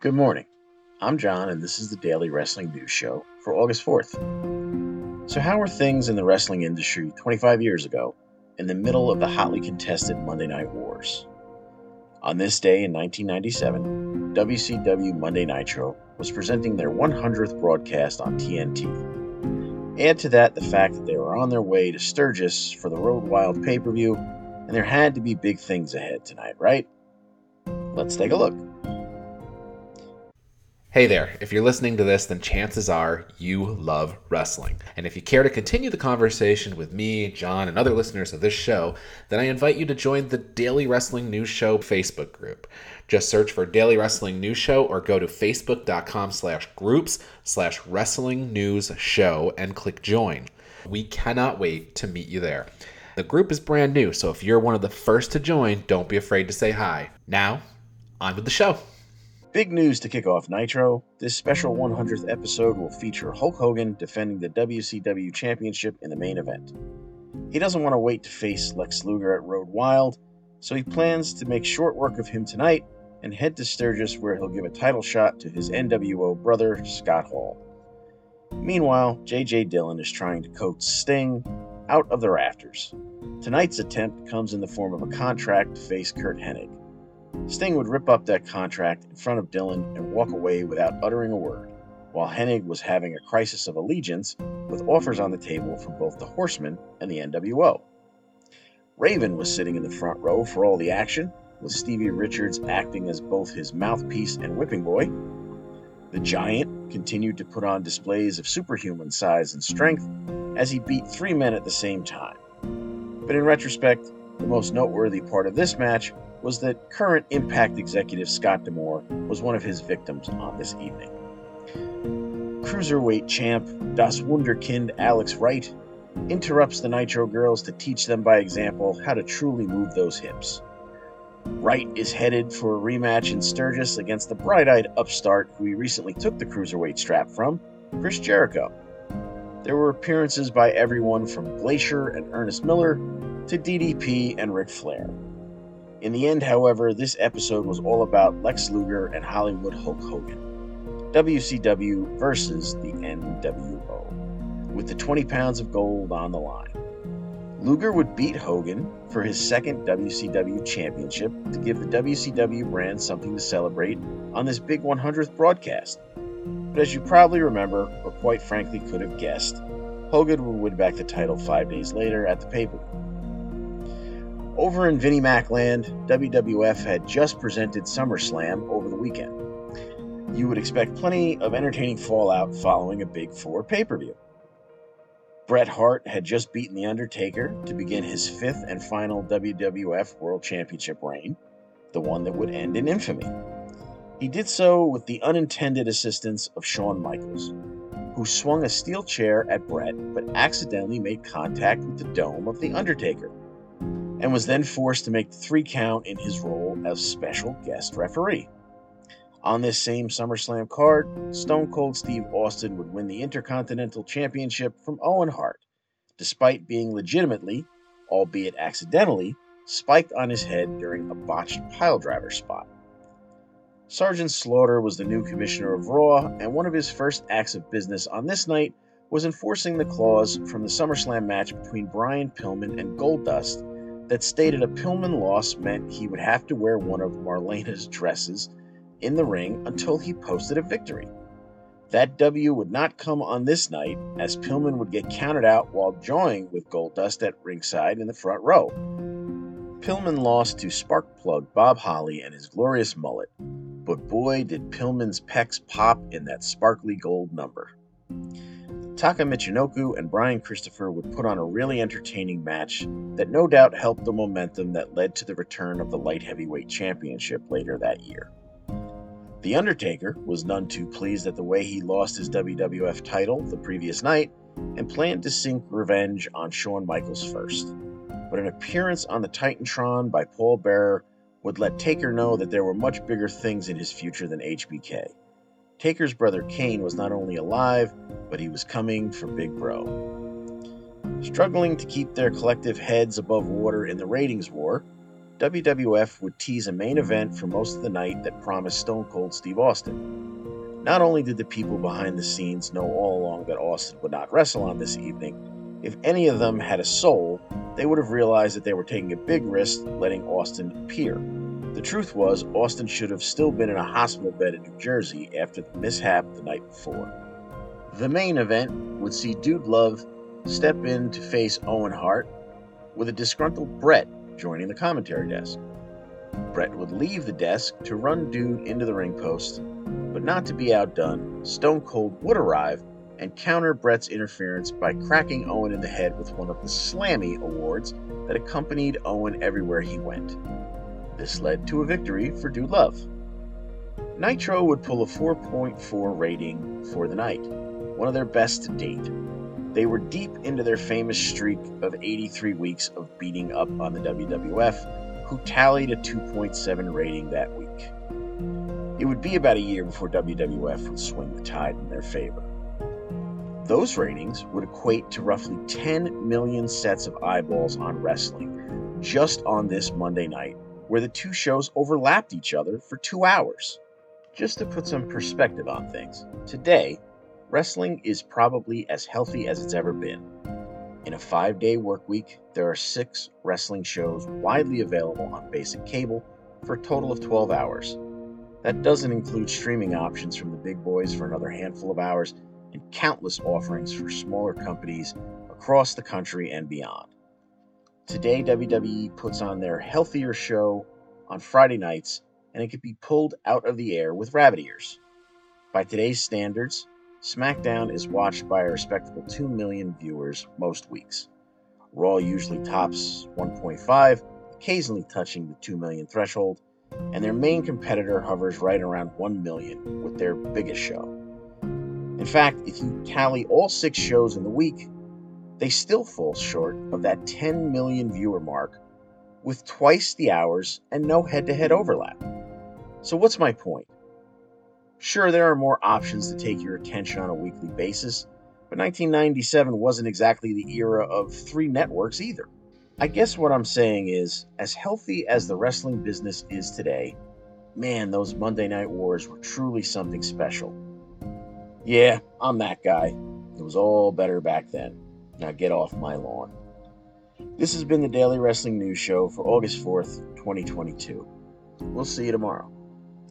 Good morning. I'm John, and this is the Daily Wrestling News Show for August 4th. So, how were things in the wrestling industry 25 years ago, in the middle of the hotly contested Monday Night Wars? On this day in 1997, WCW Monday Nitro was presenting their 100th broadcast on TNT. Add to that the fact that they were on their way to Sturgis for the Road Wild pay per view, and there had to be big things ahead tonight, right? Let's take a look. Hey there, if you're listening to this, then chances are you love wrestling. And if you care to continue the conversation with me, John, and other listeners of this show, then I invite you to join the Daily Wrestling News Show Facebook group. Just search for Daily Wrestling News Show or go to facebook.com slash groups slash wrestling news show and click join. We cannot wait to meet you there. The group is brand new, so if you're one of the first to join, don't be afraid to say hi. Now, on with the show. Big news to kick off Nitro. This special 100th episode will feature Hulk Hogan defending the WCW Championship in the main event. He doesn't want to wait to face Lex Luger at Road Wild, so he plans to make short work of him tonight and head to Sturgis where he'll give a title shot to his NWO brother, Scott Hall. Meanwhile, JJ Dillon is trying to coax Sting out of the rafters. Tonight's attempt comes in the form of a contract to face Curt Hennig. Sting would rip up that contract in front of Dillon and walk away without uttering a word, while Hennig was having a crisis of allegiance with offers on the table from both the Horsemen and the NWO. Raven was sitting in the front row for all the action, with Stevie Richards acting as both his mouthpiece and whipping boy. The Giant continued to put on displays of superhuman size and strength as he beat three men at the same time. But in retrospect, the most noteworthy part of this match was that current Impact executive Scott D'Amore was one of his victims on this evening. Cruiserweight champ Das Wunderkind Alex Wright interrupts the Nitro girls to teach them by example how to truly move those hips. Wright is headed for a rematch in Sturgis against the bright eyed upstart who he recently took the cruiserweight strap from, Chris Jericho. There were appearances by everyone from Glacier and Ernest Miller to DDP and Ric Flair. In the end, however, this episode was all about Lex Luger and Hollywood Hulk Hogan. WCW versus the NWO, with the 20 pounds of gold on the line. Luger would beat Hogan for his second WCW championship to give the WCW brand something to celebrate on this big 100th broadcast. But as you probably remember, or quite frankly could have guessed, Hogan would win back the title five days later at the pay per view. Over in Vinnie Mac land, WWF had just presented SummerSlam over the weekend. You would expect plenty of entertaining fallout following a Big Four pay per view. Bret Hart had just beaten The Undertaker to begin his fifth and final WWF World Championship reign, the one that would end in infamy. He did so with the unintended assistance of Shawn Michaels, who swung a steel chair at Bret but accidentally made contact with the dome of The Undertaker and was then forced to make the three count in his role as special guest referee. On this same SummerSlam card, Stone Cold Steve Austin would win the Intercontinental Championship from Owen Hart, despite being legitimately, albeit accidentally, spiked on his head during a botched piledriver spot. Sergeant Slaughter was the new commissioner of Raw, and one of his first acts of business on this night was enforcing the clause from the SummerSlam match between Brian Pillman and Goldust that stated a Pillman loss meant he would have to wear one of Marlena's dresses in the ring until he posted a victory. That W would not come on this night, as Pillman would get counted out while joining with Goldust at ringside in the front row. Pillman lost to Sparkplug Bob Holly and his glorious mullet, but boy did Pillman's pecs pop in that sparkly gold number. Taka Michinoku and Brian Christopher would put on a really entertaining match that no doubt helped the momentum that led to the return of the light heavyweight championship later that year. The Undertaker was none too pleased at the way he lost his WWF title the previous night and planned to sink revenge on Shawn Michaels first. But an appearance on the Titantron by Paul Bearer would let Taker know that there were much bigger things in his future than HBK. Taker's brother Kane was not only alive, but he was coming for Big Bro. Struggling to keep their collective heads above water in the ratings war, WWF would tease a main event for most of the night that promised Stone Cold Steve Austin. Not only did the people behind the scenes know all along that Austin would not wrestle on this evening, if any of them had a soul, they would have realized that they were taking a big risk letting Austin appear. The truth was, Austin should have still been in a hospital bed in New Jersey after the mishap the night before. The main event would see Dude Love step in to face Owen Hart, with a disgruntled Bret joining the commentary desk. Bret would leave the desk to run Dude into the ring post, but not to be outdone, Stone Cold would arrive and counter Bret's interference by cracking Owen in the head with one of the Slammy awards that accompanied Owen everywhere he went. This led to a victory for Dude Love. Nitro would pull a 4.4 rating for the night, one of their best to date. They were deep into their famous streak of 83 weeks of beating up on the WWF, who tallied a 2.7 rating that week. It would be about a year before WWF would swing the tide in their favor. Those ratings would equate to roughly 10 million sets of eyeballs on wrestling just on this Monday night where the two shows overlapped each other for two hours. Just to put some perspective on things, today, wrestling is probably as healthy as it's ever been. In a five day work week, there are six wrestling shows widely available on basic cable for a total of 12 hours. That doesn't include streaming options from the big boys for another handful of hours and countless offerings for smaller companies across the country and beyond. Today, WWE puts on their healthier show on Friday nights, and it could be pulled out of the air with rabbit ears. By today's standards, SmackDown is watched by a respectable 2 million viewers most weeks. Raw usually tops 1.5, occasionally touching the 2 million threshold, and their main competitor hovers right around 1 million with their biggest show. In fact, if you tally all six shows in the week, they still fall short of that 10 million viewer mark with twice the hours and no head to head overlap. So, what's my point? Sure, there are more options to take your attention on a weekly basis, but 1997 wasn't exactly the era of three networks either. I guess what I'm saying is, as healthy as the wrestling business is today, man, those Monday Night Wars were truly something special. Yeah, I'm that guy. It was all better back then. Now get off my lawn. This has been the Daily Wrestling News Show for August 4th, 2022. We'll see you tomorrow.